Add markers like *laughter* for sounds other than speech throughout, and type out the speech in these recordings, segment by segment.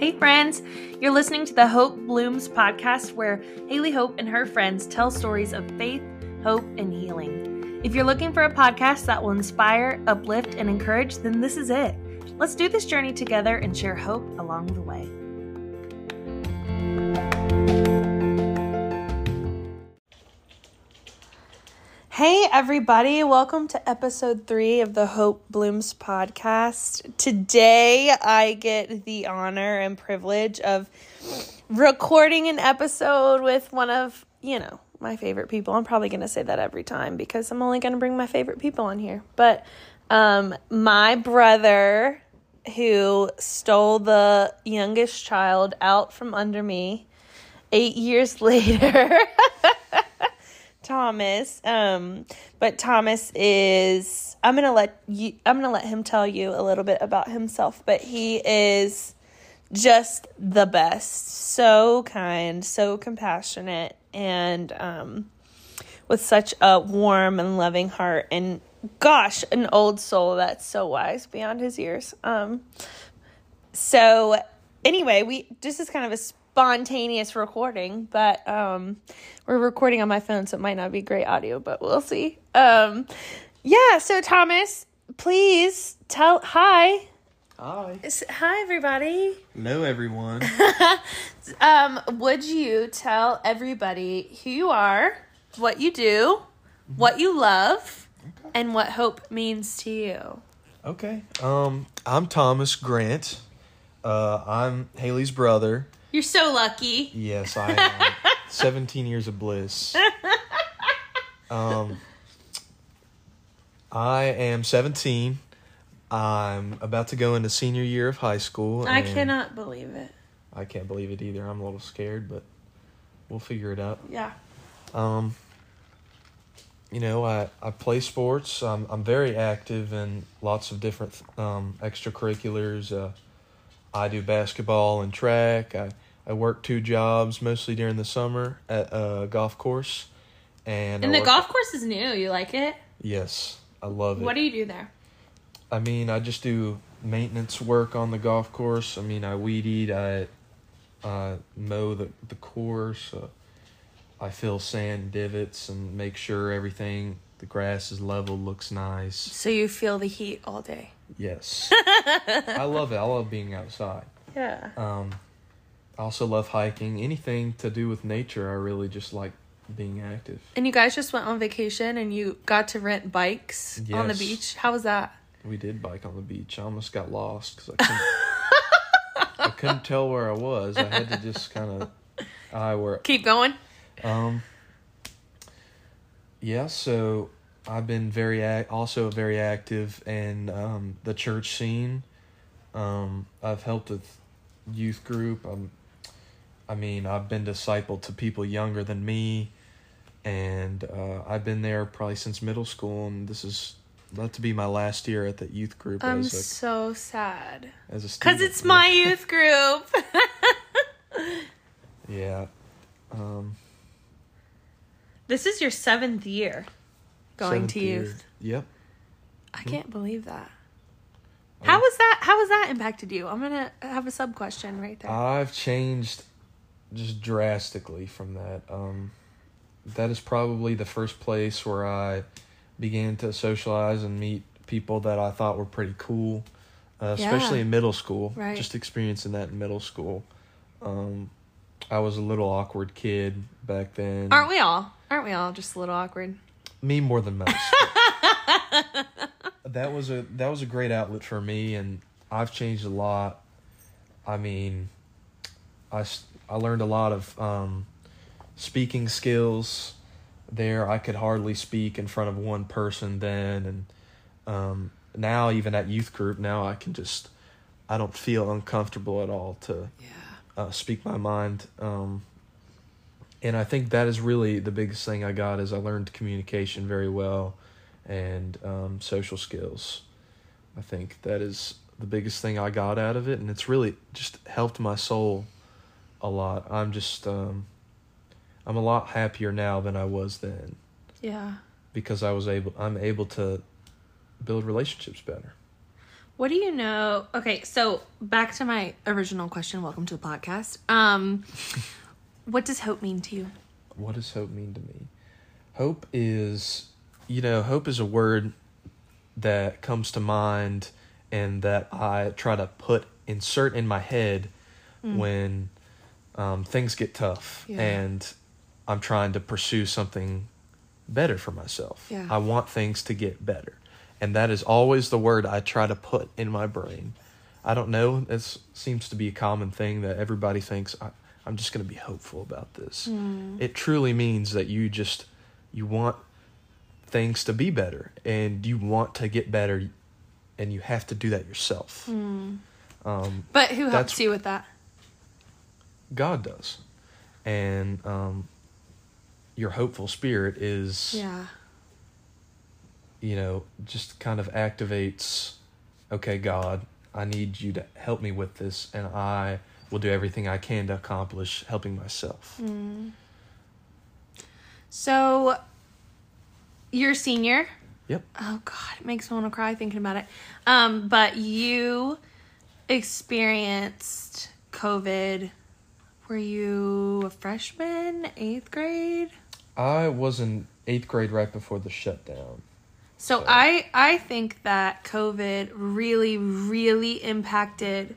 Hey, friends! You're listening to the Hope Blooms podcast, where Haley Hope and her friends tell stories of faith, hope, and healing. If you're looking for a podcast that will inspire, uplift, and encourage, then this is it. Let's do this journey together and share hope along the way. Hey, everybody, welcome to episode three of the Hope Blooms podcast. Today, I get the honor and privilege of recording an episode with one of, you know, my favorite people. I'm probably going to say that every time because I'm only going to bring my favorite people on here. But um, my brother, who stole the youngest child out from under me eight years *laughs* later. Thomas. Um, but Thomas is I'm gonna let you I'm gonna let him tell you a little bit about himself, but he is just the best. So kind, so compassionate, and um with such a warm and loving heart and gosh, an old soul that's so wise beyond his years. Um so anyway, we this is kind of a spontaneous recording, but um, we're recording on my phone, so it might not be great audio, but we'll see. Um, yeah, so Thomas, please tell hi. Hi. Hi, everybody. Hello, everyone. *laughs* um, would you tell everybody who you are, what you do, what you love, okay. and what hope means to you? Okay. Um, I'm Thomas Grant. Uh, I'm Haley's brother. You're so lucky. Yes, I am. *laughs* 17 years of bliss. Um, I am 17. I'm about to go into senior year of high school. I cannot believe it. I can't believe it either. I'm a little scared, but we'll figure it out. Yeah. Um, you know, I, I play sports. I'm, I'm very active in lots of different um, extracurriculars. Uh, I do basketball and track. I, I work two jobs mostly during the summer at a golf course. And, and the golf course is new. You like it? Yes, I love it. What do you do there? I mean, I just do maintenance work on the golf course. I mean, I weed eat, I uh, mow the, the course, uh, I fill sand divots and make sure everything, the grass is level, looks nice. So you feel the heat all day? Yes. I love it. I love being outside. Yeah. Um, I also love hiking. Anything to do with nature, I really just like being active. And you guys just went on vacation and you got to rent bikes yes. on the beach. How was that? We did bike on the beach. I almost got lost because I couldn't. *laughs* I couldn't tell where I was. I had to just kind of I were keep going. Um. Yeah, so I've been very act- also very active in um, the church scene. Um, I've helped with youth group. I'm, I mean, I've been discipled to people younger than me, and uh, I've been there probably since middle school, and this is about to be my last year at the youth group. I'm a, so sad. As a because it's my youth group. *laughs* yeah. Um, this is your seventh year going to youth. Year. Yep. I can't believe that. How was that? How has that impacted you? I'm gonna have a sub question right there. I've changed just drastically from that. Um, that is probably the first place where I began to socialize and meet people that I thought were pretty cool, uh, especially yeah. in middle school. Right. Just experiencing that in middle school. Um, I was a little awkward kid back then. Aren't we all? Aren't we all just a little awkward? Me more than most. *laughs* that was a that was a great outlet for me, and I've changed a lot. I mean, I I learned a lot of um, speaking skills there. I could hardly speak in front of one person then, and um, now even at youth group now I can just I don't feel uncomfortable at all to yeah. uh, speak my mind. Um, and I think that is really the biggest thing I got is I learned communication very well and um, social skills. I think that is the biggest thing I got out of it, and it's really just helped my soul a lot. I'm just um, I'm a lot happier now than I was then. Yeah. Because I was able, I'm able to build relationships better. What do you know? Okay, so back to my original question. Welcome to the podcast. Um, what does hope mean to you? What does hope mean to me? Hope is, you know, hope is a word that comes to mind and that I try to put insert in my head when um, things get tough Yeah. and I'm trying to pursue something better for myself. Yeah. I want things to get better. And that is always the word I try to put in my brain. I don't know. It seems to be a common thing that everybody thinks I, I'm just going to be hopeful about this. It truly means that you just you want things to be better and you want to get better and you have to do that yourself. Um, But who helps you with that? God does. And um, your hopeful spirit is Yeah. you know, just kind of activates, okay, God, I need you to help me with this, and I will do everything I can to accomplish helping myself. Hmm. So, you're a senior. Yep. Oh God, it makes me want to cry thinking about it. Um, but you experienced COVID. Were you a freshman, eighth grade? I was in eighth grade right before the shutdown. So I I think that COVID really really impacted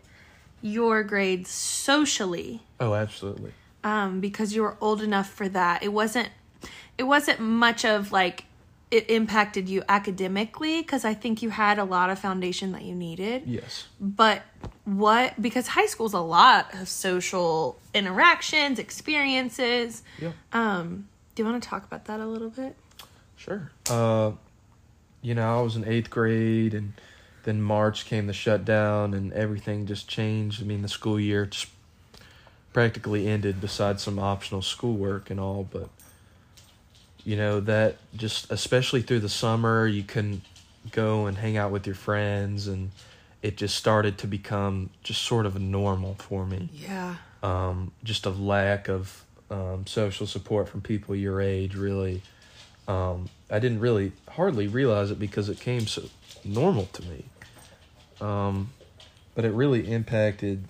your grades socially Oh, absolutely. um, because you were old enough for that. It wasn't it wasn't much of like it impacted you academically because I think you had a lot of foundation that you needed. Yes. But what because high school's a lot of social interactions, experiences. Yep. Um, do you want to talk about that a little bit? Sure. Uh, you know, I was in eighth grade, and then March came the shutdown, and everything just changed. I mean, the school year just practically ended, besides some optional schoolwork and all. But you know that just especially through the summer, you couldn't go and hang out with your friends, and it just started to become just sort of normal for me Yeah. um, just a lack of um, social support from people your age really um, i didn't really hardly realize it because it came so normal to me um, but it really impacted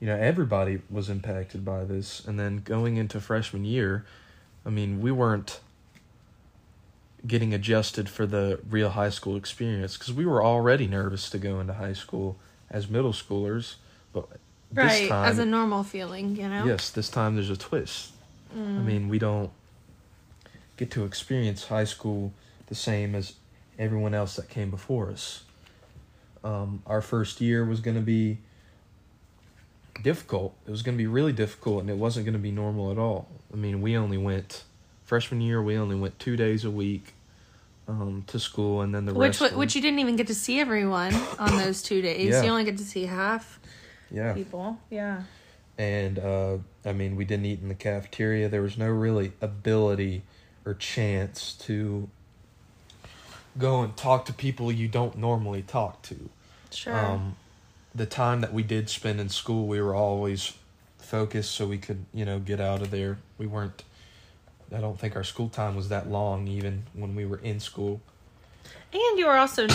you know everybody was impacted by this and then going into freshman year i mean we weren't getting adjusted for the real high school experience because we were already nervous to go into high school as middle schoolers but this Right. time As a normal feeling, you know? Yes, this time there's a twist. I mean, we don't get to experience high school the same as everyone else that came before us. Um, our first year was going to be difficult. It was going to be really difficult, and it wasn't going to be normal at all. I mean, we only went freshman year. We only went two days a week um, to school, and then the Which rest. which you didn't even get to see everyone on *coughs* those two days. Yeah. You only get to see half yeah. people. Yeah. and uh, I mean, we didn't eat in the cafeteria. There was no really ability or chance to go and talk to people you don't normally talk to. Sure. Um, the time that we did spend in school, we were always focused so we could, you know, get out of there. We weren't. I don't think our school time was that long, even when we were in school. and you were also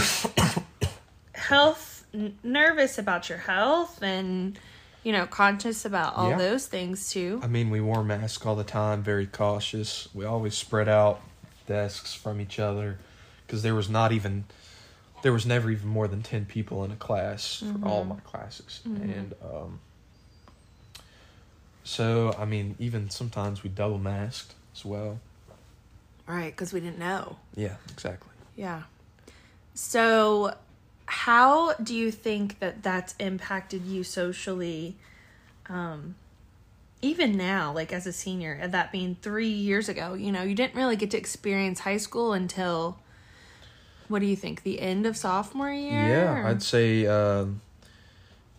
health n- nervous about your health and you know conscious about all Yeah. those things too. I mean, we wore masks all the time, very cautious. We always spread out desks from each other because there was not even, there was never even more than 10 people in a class for all my classes. And um, so, I mean, even sometimes we double masked as well. Right, because we didn't know. Yeah, exactly. Yeah. So, how do you think that that's impacted you socially? Um, even now, like as a senior, and that being three years ago, you know, you didn't really get to experience high school until what do you think? The end of sophomore year? Yeah, or- I'd say, um,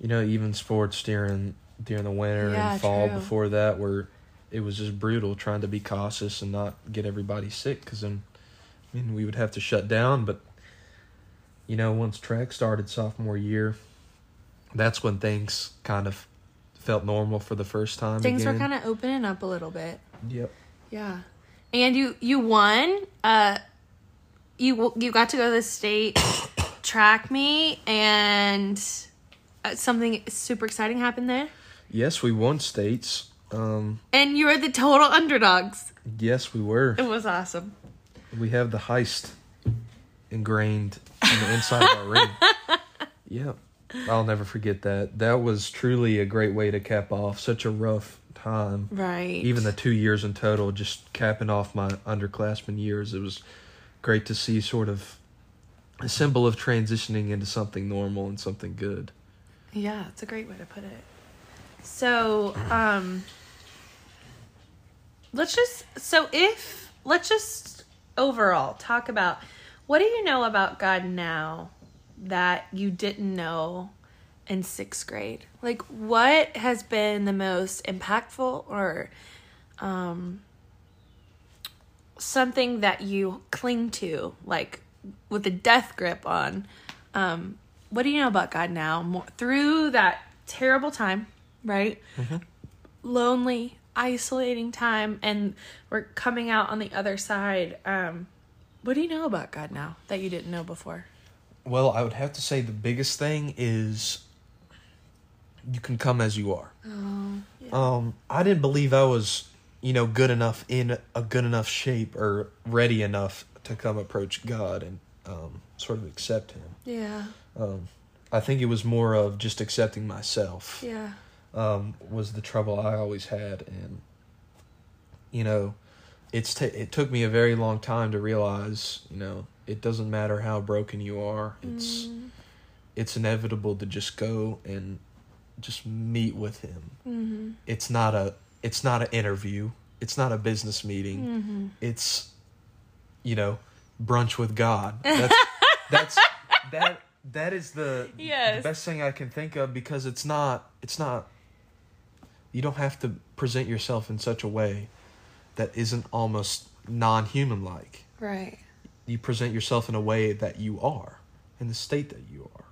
you know, even sports during during the winter Yeah, and fall true. before that, where it was just brutal trying to be cautious and not get everybody sick. Because then, I mean, we would have to shut down. But you know, once track started sophomore year, that's when things kind of felt normal for the first time. things again. were kind of opening up a little bit. Yep. Yeah, and you you won. Uh, you you got to go to the state *coughs* track meet and uh, something super exciting happened there. Yes, we won states. Um, And you were the total underdogs. yes, we were. It was awesome. We have the heist ingrained in the inside of our ring. *laughs* Yeah, I'll never forget that. That was truly a great way to cap off such a rough time. Right. Even the two years in total, just capping off my underclassmen years, it was great to see sort of a symbol of transitioning into something normal and something good. Yeah, it's a great way to put it. So, um let's just so if let's just overall talk about what do you know about God now that you didn't know in 6th grade? Like what has been the most impactful or um something that you cling to like with a death grip on um what do you know about God now more, through that terrible time, right? Lonely, isolating time, and we're coming out on the other side. Um, what do you know about God now that you didn't know before? Well, I would have to say the biggest thing is you can come as you are. Oh, yeah. Um, I didn't believe I was, you know, good enough in a good enough shape or ready enough to come approach God and um, sort of accept Him. yeah, Um, I think it was more of just accepting myself. yeah, Um, was the trouble I always had, and you know, it's ta it took me a very long time to realize, you know, it doesn't matter how broken you are. It's Mm, it's inevitable to just go and just meet with Him mm-hmm, it's not a it's not an interview. It's not a business meeting. Mm-hmm. it's you know brunch with god. That's *laughs* that's that that is the, Yes. the best thing i can think of because it's not it's not you don't have to present yourself in such a way that isn't almost non-human like right, you present yourself in a way that you are in the state that you are.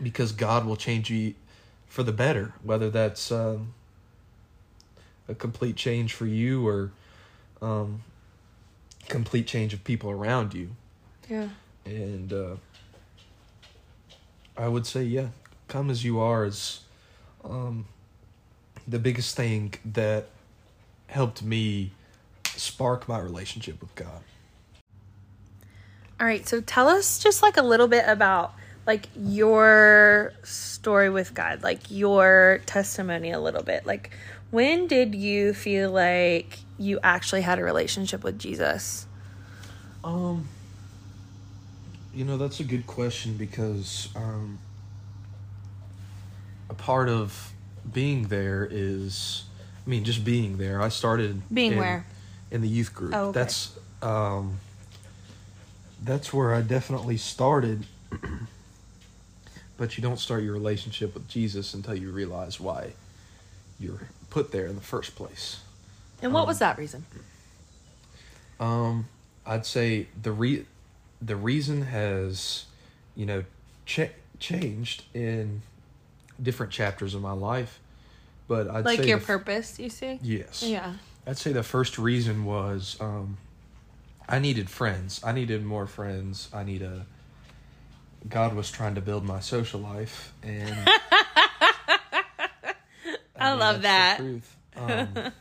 Because god will change you for the better whether that's um, a complete change for you or um, complete change of people around you. Yeah, and uh, i would say yeah come as you are is um, the biggest thing that helped me spark my relationship with god. All right, so tell us just like a little bit about like your story with God, like your testimony a little bit. Like when did you feel like you actually had a relationship with Jesus? Um, you know that's a good question because um, a part of being there is, I mean, just being there. I started Being in, where? in the youth group. Oh, okay. That's um, that's where I definitely started. *clears throat* but you don't start your relationship with Jesus until you realize why you're put there in the first place. And what Um, was that reason? Um, I'd say the re the reason has, you know, cha- changed in different chapters of my life, but I'd Like your the purpose, you see? Yes. Yeah. I'd say the first reason was um, I needed friends. I needed more friends. I need a. God was trying to build my social life, and *laughs* I love that. *laughs* Um,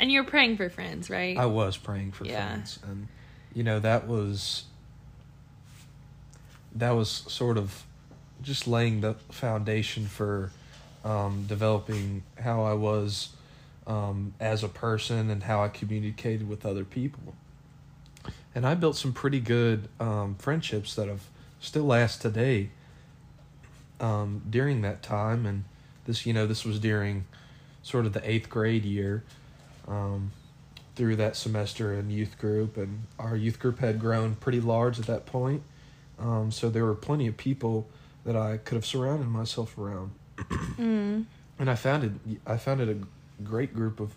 And you're praying for friends, right? I was praying for Yeah. friends, and you know that was that was sort of just laying the foundation for um, developing how I was um, as a person and how I communicated with other people. And I built some pretty good um, friendships that have still last today. Um, during that time, and this, you know, this was during sort of the eighth grade year um, through that semester in youth group, and our youth group had grown pretty large at that point. Um, so there were plenty of people that I could have surrounded myself around, mm. *clears throat* and I found it. I found it a great group of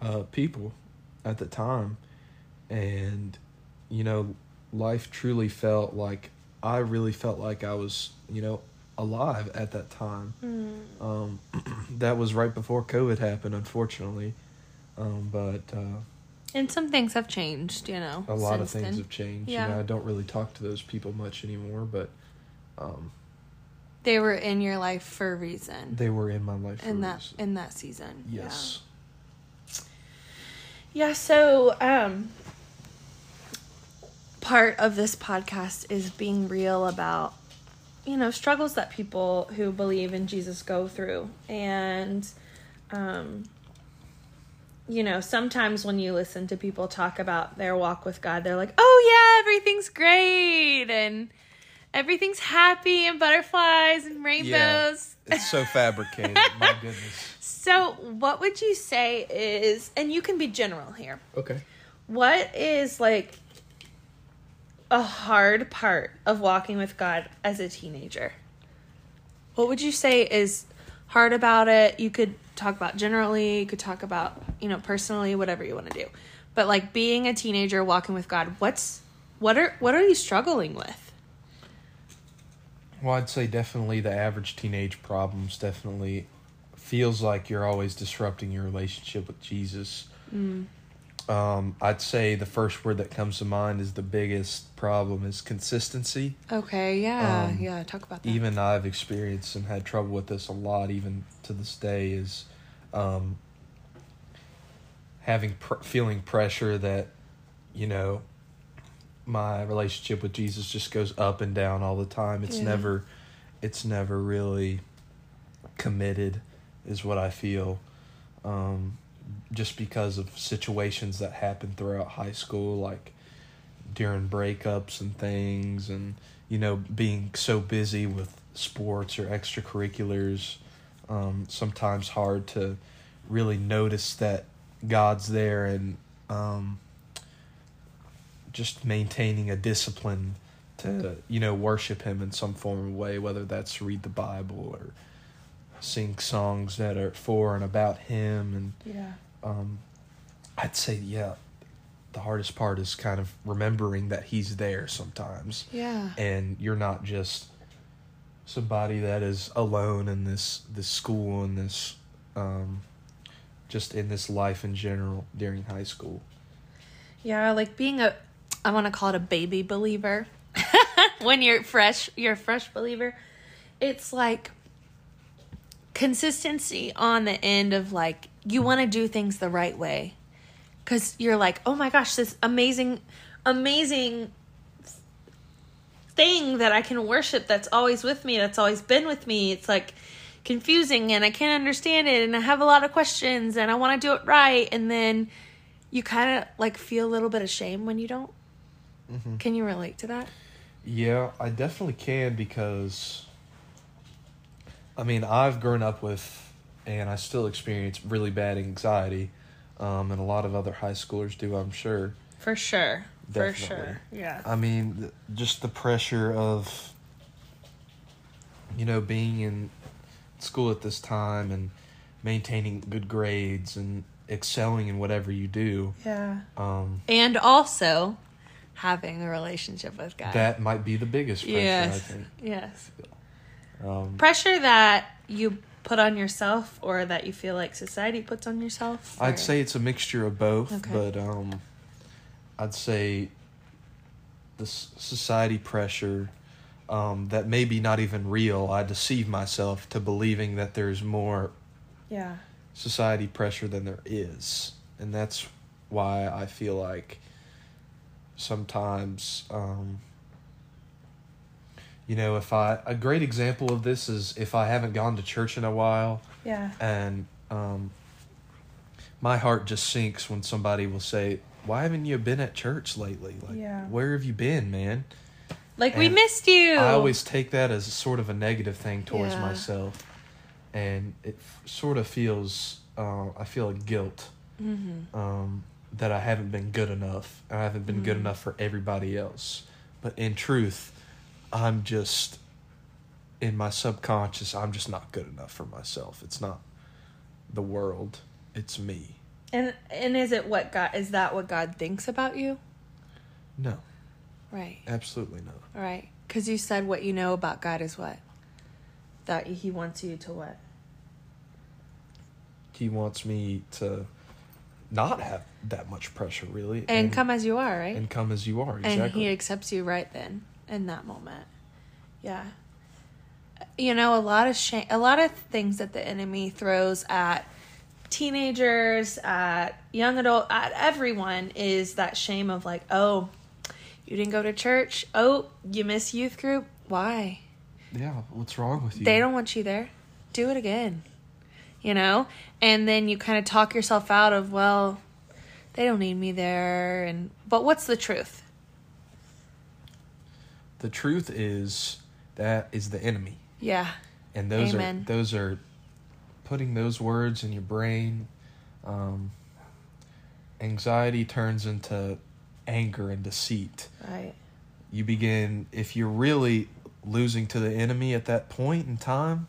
uh, people at the time, and you know, life truly felt like I really felt like I was, you know, alive at that time. Mm. Um, *clears throat* that was right before COVID happened, unfortunately. Um, but uh, And some things have changed, you know. a lot of things then. have changed. Yeah. You know, I don't really talk to those people much anymore, but um, They were in your life for a reason. they were in my life. In a that reason. in that season. Yeah. Yes. Yeah, so um part of this podcast is being real about you know, struggles that people who believe in Jesus go through. And um you know, sometimes when you listen to people talk about their walk with God, they're like, "Oh yeah, everything's great and everything's happy and butterflies and rainbows." It's so fabricated. *laughs* my goodness. So, what would you say is, and you can be general here, Okay. what is like a hard part of walking with God as a teenager? What would you say is hard about it? You could talk about generally, you could talk about, you know, personally, whatever you want to do. But like being a teenager walking with God, what's what are what are you struggling with? Well, I'd say definitely the average teenage problems definitely feels like you're always disrupting your relationship with Jesus. Mm. Um, I'd say the first word that comes to mind is the biggest problem is consistency. Okay, yeah. Um, yeah, talk about that. Even I've experienced and had trouble with this a lot, even to this day, is um, having pr- feeling pressure that you know my relationship with Jesus just goes up and down all the time. It's Yeah. never, it's never really committed, is what I feel. Um, just because of situations that happen throughout high school, like during breakups and things, and you know, being so busy with sports or extracurriculars, um, sometimes hard to really notice that God's there and um, just maintaining a discipline to you know worship Him in some form of way, whether that's read the Bible or sing songs that are for and about Him, and yeah. um, I'd say yeah, the hardest part is kind of remembering that He's there sometimes Yeah. and you're not just somebody that is alone in this this school and this um just in this life in general during high school Yeah, like being a I want to call it a baby believer. *laughs* when you're fresh, you're a fresh believer. It's like consistency on the end of like you want to do things the right way. Cuz you're like, "Oh my gosh, this amazing amazing thing that I can worship that's always with me, that's always been with me." It's like confusing and I can't understand it and I have a lot of questions and I want to do it right and then you kind of like feel a little bit of shame when you don't. Mm-hmm. Can you relate to that? yeah i definitely can because i mean i've grown up with and i still experience really bad anxiety um, and a lot of other high schoolers do i'm sure For sure. For sure. Yeah. I mean, th- just the pressure of, you know, being in school at this time and maintaining good grades and excelling in whatever you do. Yeah. Um, And also having a relationship with God. that might be the biggest pressure, I yes. think. Yes. Um, Pressure that you put on yourself or that you feel like society puts on yourself. or- I'd say it's a mixture of both, Okay. but um, I'd say the s- society pressure um, that maybe not even real. I deceive myself to believing that there's more Yeah. society pressure than there is, and that's why I feel like sometimes, um, you know, if I a great example of this is if I haven't gone to church in a while Yeah. and um, my heart just sinks when somebody will say, "Why haven't you been at church lately? Like, Yeah. where have you been, man?" Like we missed you. I always take that as sort of a negative thing towards Yeah. myself, and it f- sort of feels uh, I feel a guilt Mm-hmm. um, that I haven't been good enough. and I haven't been good Mm. enough for everybody else, but in truth, I'm just in my subconscious. I'm just not good enough for myself. It's not the world. It's me. And and is it what God is that what God thinks about you? No, Right. absolutely not. Right. Cuz you said what you know about God is what? That he wants you to what? He wants me to not have that much pressure really and, come as you are, right? and come as you are exactly and he accepts you right then in that moment. Yeah. You know a lot of shame a lot of things that the enemy throws at teenagers at young adult at everyone is that shame of like oh you didn't go to church. Oh you miss youth group. Why? Yeah what's wrong with you? They don't want you there. Do it again you know? And then you kind of talk yourself out of well they don't need me there and but what's the truth the truth is that is the enemy. Yeah. And those Amen. are those are putting those words in your brain. Um, anxiety turns into anger and deceit. Right. You begin if you're really losing to the enemy at that point in time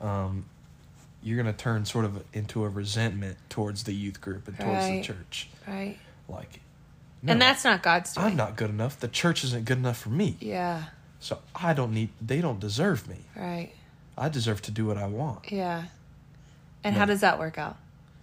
um, you're going to turn sort of into a resentment towards the youth group and towards Right. the church. Right. Like and that's not god's doing. i'm not good enough. The church isn't good enough for me. Yeah. So i don't need they don't deserve me. Right. I deserve to do what i want. Yeah. And No. how does that work out?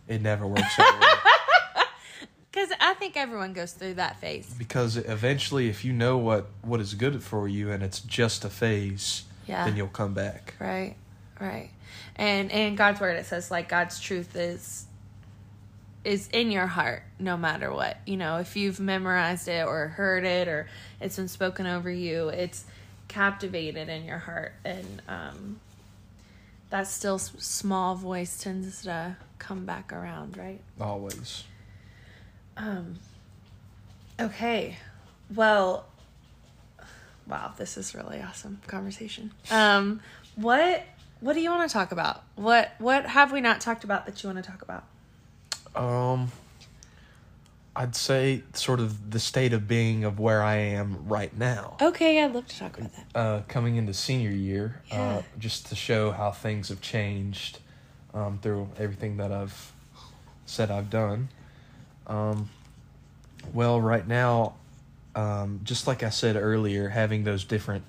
It never works way *laughs* because i think everyone goes through that phase. Because eventually if you know what what is good for you and it's just a phase Yeah. then you'll come back. Right. Right. And in god's word it says like god's truth is is in your heart no matter what. You know if you've memorized it or heard it or it's been spoken over you it's captivated in your heart. And um that still small voice tends to come back around right? Always. Um okay. Well wow this is really awesome conversation. Um what what do you want to talk about? What what have we not talked about that you want to talk about um i'd say sort of the state of being of where i am right now okay i'd love to talk about that uh, coming into senior year, Yeah. uh, just to show how things have changed um, through everything that I've said I've done. Um, well, right now, um, just like I said earlier, having those different,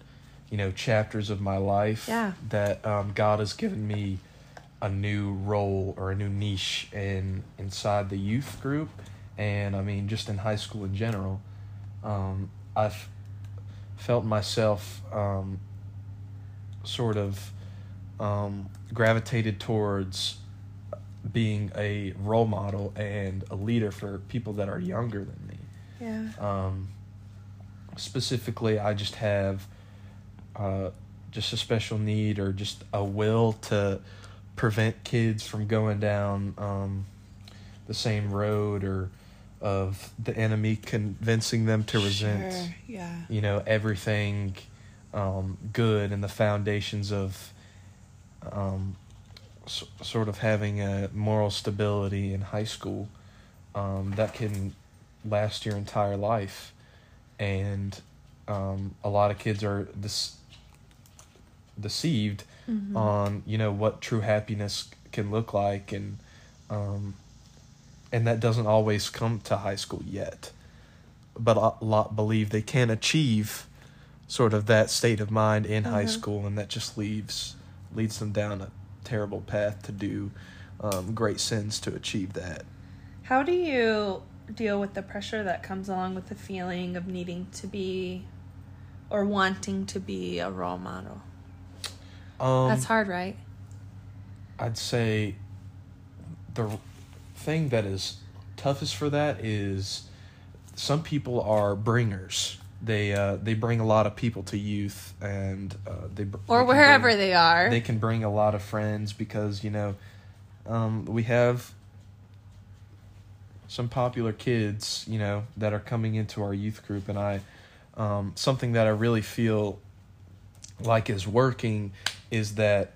you know, chapters of my life Yeah. that um, God has given me a new role or a new niche in inside the youth group, and I mean just in high school in general. Um, I've felt myself um, sort of um, gravitated towards being a role model and a leader for people that are younger than me. yeah Um, specifically, I just have uh, just a special need or just a will to prevent kids from going down um, the same road or of the enemy convincing them to resent Sure, yeah. you know everything um, good and the foundations of um, s- sort of having a moral stability in high school um, that can last your entire life. And um, a lot of kids are this deceived Mhm. on you know what true happiness can look like and um, and that doesn't always come to high school yet but a lot believe they can achieve sort of that state of mind in high Uh-huh. school and that just leaves leads them down a terrible path to do um, great sins to achieve that how do you deal with the pressure that comes along with the feeling of needing to be or wanting to be a role model um, that's hard right I'd say the thing that is toughest for that is some people are bringers. They uh, they bring a lot of people to youth, and uh, they br- or they wherever bring- they are they can bring a lot of friends because you know um, we have some popular kids you know that are coming into our youth group and i um, something that i really feel like is working is that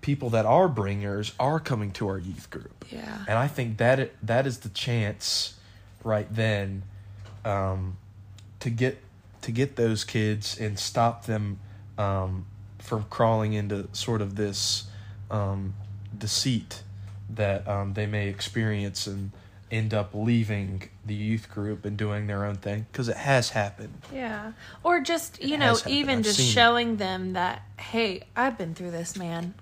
people that are bringers are coming to our youth group. Yeah. And I think that it, that is the chance right then um, to get to get those kids and stop them um, from crawling into sort of this um, deceit that um, they may experience and end up leaving the youth group and doing their own thing because it has happened. Yeah. Or just, you It know, even I've just seen it. showing them that, hey, I've been through this, man.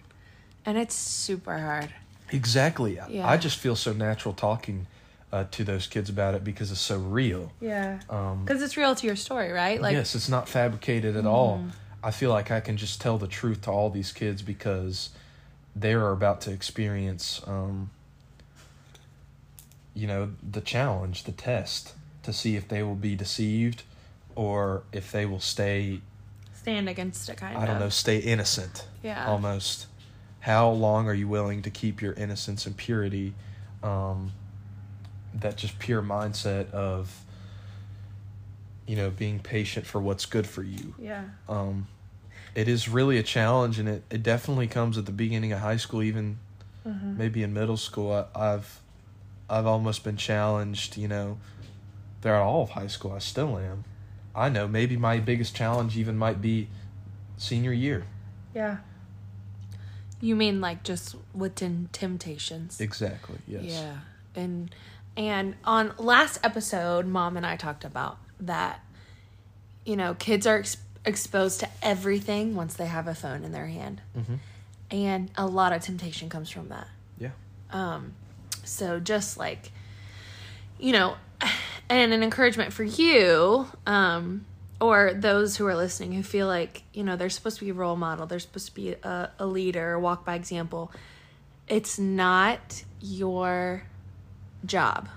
And it's super hard. Exactly. Yeah. I just feel so natural talking uh, to those kids about it because it's so real. Yeah. Um, Because it's real to your story, right? Like, yes, it's not fabricated at all. I feel like I can just tell the truth to all these kids because they are about to experience, um, you know, the challenge, the test to see if they will be deceived or if they will stay, stand against it, kind I of. I don't know, stay innocent Yeah. almost. How long are you willing to keep your innocence and purity? Um, that just pure mindset of, you know, being patient for what's good for you Yeah. um, it is really a challenge, and it, it definitely comes at the beginning of high school, even Mhm. maybe in middle school. I, I've I've almost been challenged, you know, throughout all of high school. I still am. I know maybe my biggest challenge even might be senior year. Yeah. You mean like just with tem- temptations? Exactly. Yes. Yeah. And and on last episode, mom and I talked about that you know, kids are ex- exposed to everything once they have a phone in their hand. Mhm. And a lot of temptation comes from that. Yeah. Um so just like you know, and an encouragement for you um or those who are listening who feel like, you know, they're supposed to be a role model, they're supposed to be a, a leader, walk by example. It's not your job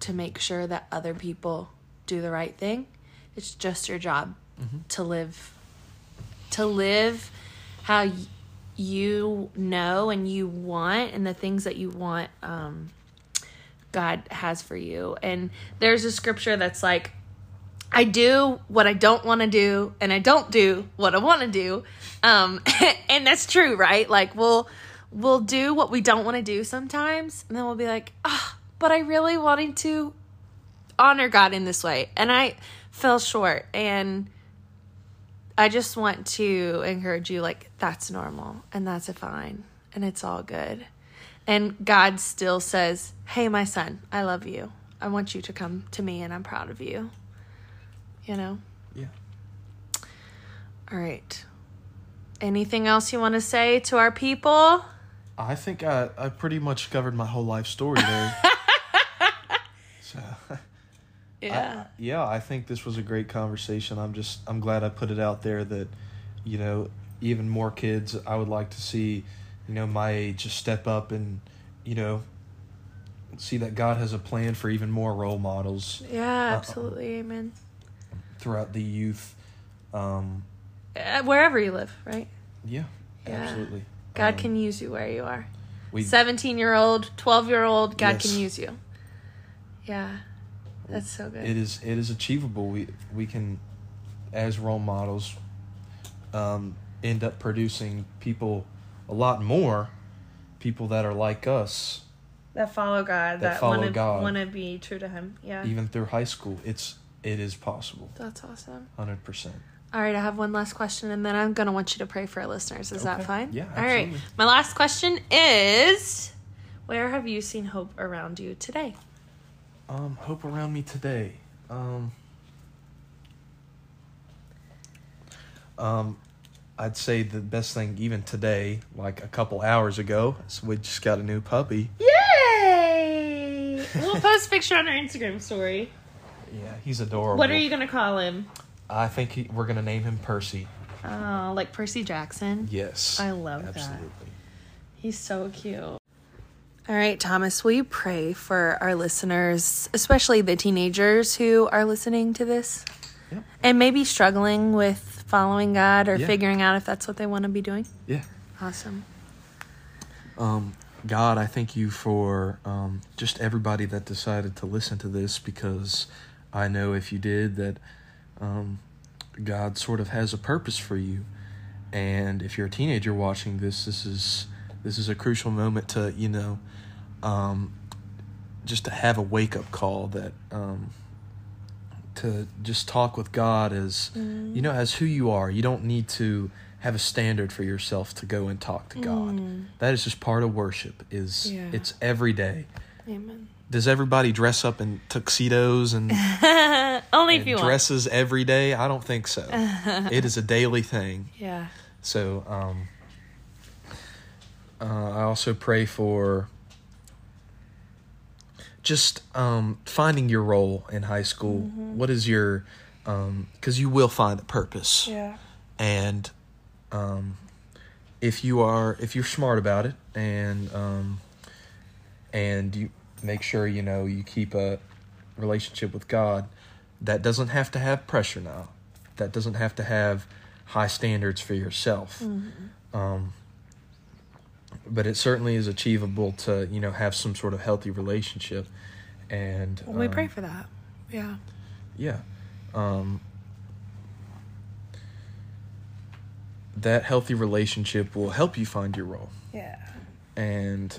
to make sure that other people do the right thing. It's just your job to live to live how you know and you want and the things that you want um God has for you. And there's a scripture that's like I do what I don't want to do and I don't do what I want to do. Um *laughs* and that's true, right? Like we'll we'll do what we don't want to do sometimes and then we'll be like, "Ah, but I really wanted to honor God in this way." And I fell short and I just want to encourage you like that's normal and that's fine and it's all good. And God still says, "Hey my son, I love you. I want you to come to me and I'm proud of you." You know? Yeah. All right. Anything else you want to say to our people? I think I, I pretty much covered my whole life story there. *laughs* so *laughs* I- yeah, I think this was a great conversation. I'm just I'm glad I put it out there that you know even more kids I would like to see you know my age just step up and you know see that God has a plan for even more role models yeah, absolutely. Amen. throughout the youth. Um, Uh, wherever you live, right? yeah, Yeah. absolutely. God Um, can use you where you are. we 17 year old, 12 year old, God Yes. can use you. Yeah. That's so good. it is it is achievable. We we can, as role models, um, end up producing people a lot more, people that are like us, that follow God, That that, follow wanna, God. wanna be true to Him. Yeah. even through high school. It's it is possible, That's awesome. hundred percent. All right, I have one last question, and then I'm going to want you to pray for our listeners. Is that fine? Yeah, All right. My last question is Where have you seen hope around you today? Um, hope around me today. Um, um, I'd say the best thing even today, like a couple hours ago, is we just got a new puppy. Yay! we'll post a picture on our Instagram story. Yeah, he's adorable. What are you going to call him? I think he, we're gonna name him Percy. Oh, like Percy Jackson. Yes, I love that. absolutely. He's so cute. All right, Thomas, will you pray for our listeners, especially the teenagers who are listening to this Yep. and maybe struggling with following God or Yeah. figuring out if that's what they want to be doing? Yeah. Awesome. Um, God, I thank you for um, just everybody that decided to listen to this because I know if you did that um, God sort of has a purpose for you. And if you're a teenager watching this, this is this is a crucial moment to you know um, just to have a wake up call that um, to just talk with God as you know as who you are. You don't need to have a standard for yourself to go and talk to God. That is just part of worship. Is Yeah. it's every day. Amen. Does everybody dress up in tuxedos and, *laughs* Only if and you want. dresses every day? I don't think so. *laughs* it is a daily thing. Yeah. So um, uh, I also pray for just um, finding your role in high school. What is your because you will find a purpose Yeah. and um, if you are if you're smart about it and um, and you make sure you know you keep a relationship with God that doesn't have to have pressure now that doesn't have to have high standards for yourself um, but it certainly is achievable to you know have some sort of healthy relationship and Well, we um, pray for that. Yeah. yeah. Um, that healthy relationship will help you find your role. Yeah. And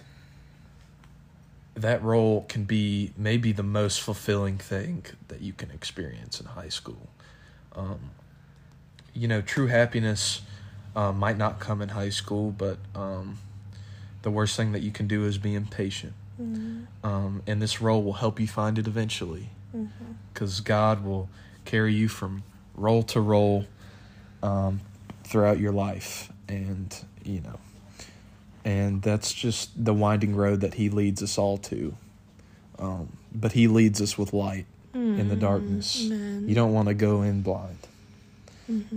that role can be maybe the most fulfilling thing that you can experience in high school. Um, you know, true happiness uh, might not come in high school, but um, the worst thing that you can do is be impatient. Um, and this role will help you find it eventually because God will carry you from role to role um, throughout your life, and you know, and that's just the winding road that He leads us all to. Um, but He leads us with light in the darkness. You don't want to go in blind.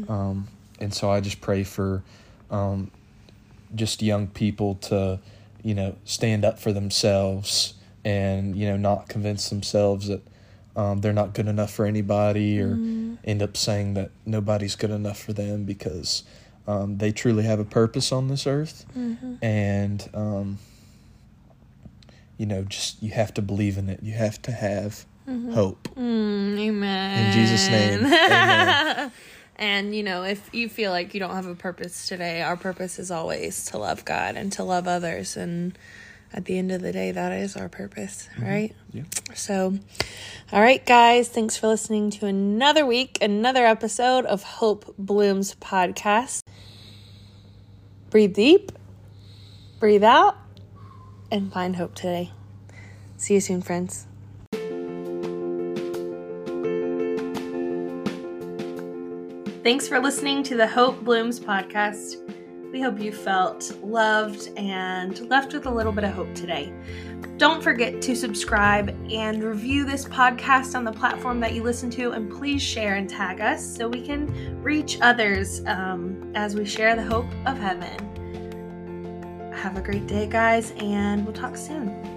Um, and so I just pray for um, just young people to, you know, stand up for themselves and you know not convince themselves that um, they're not good enough for anybody or end up saying that nobody's good enough for them because um, they truly have a purpose on this earth. And um, you know just you have to believe in it. You have to have hope. Mm, amen. in jesus name *laughs* amen And you know, if you feel like you don't have a purpose today, our purpose is always to love God and to love others. And at the end of the day, that is our purpose, mm-hmm. right? yeah So, all right, guys, thanks for listening to another week, another episode of Hope Blooms podcast. Breathe deep, breathe out, and find hope today. See you soon, friends. Thanks for listening to the Hope Blooms podcast. We hope you felt loved and left with a little bit of hope today. Don't forget to subscribe and review this podcast on the platform that you listen to, and please share and tag us so we can reach others um, as we share the hope of heaven. Have a great day, guys, and we'll talk soon.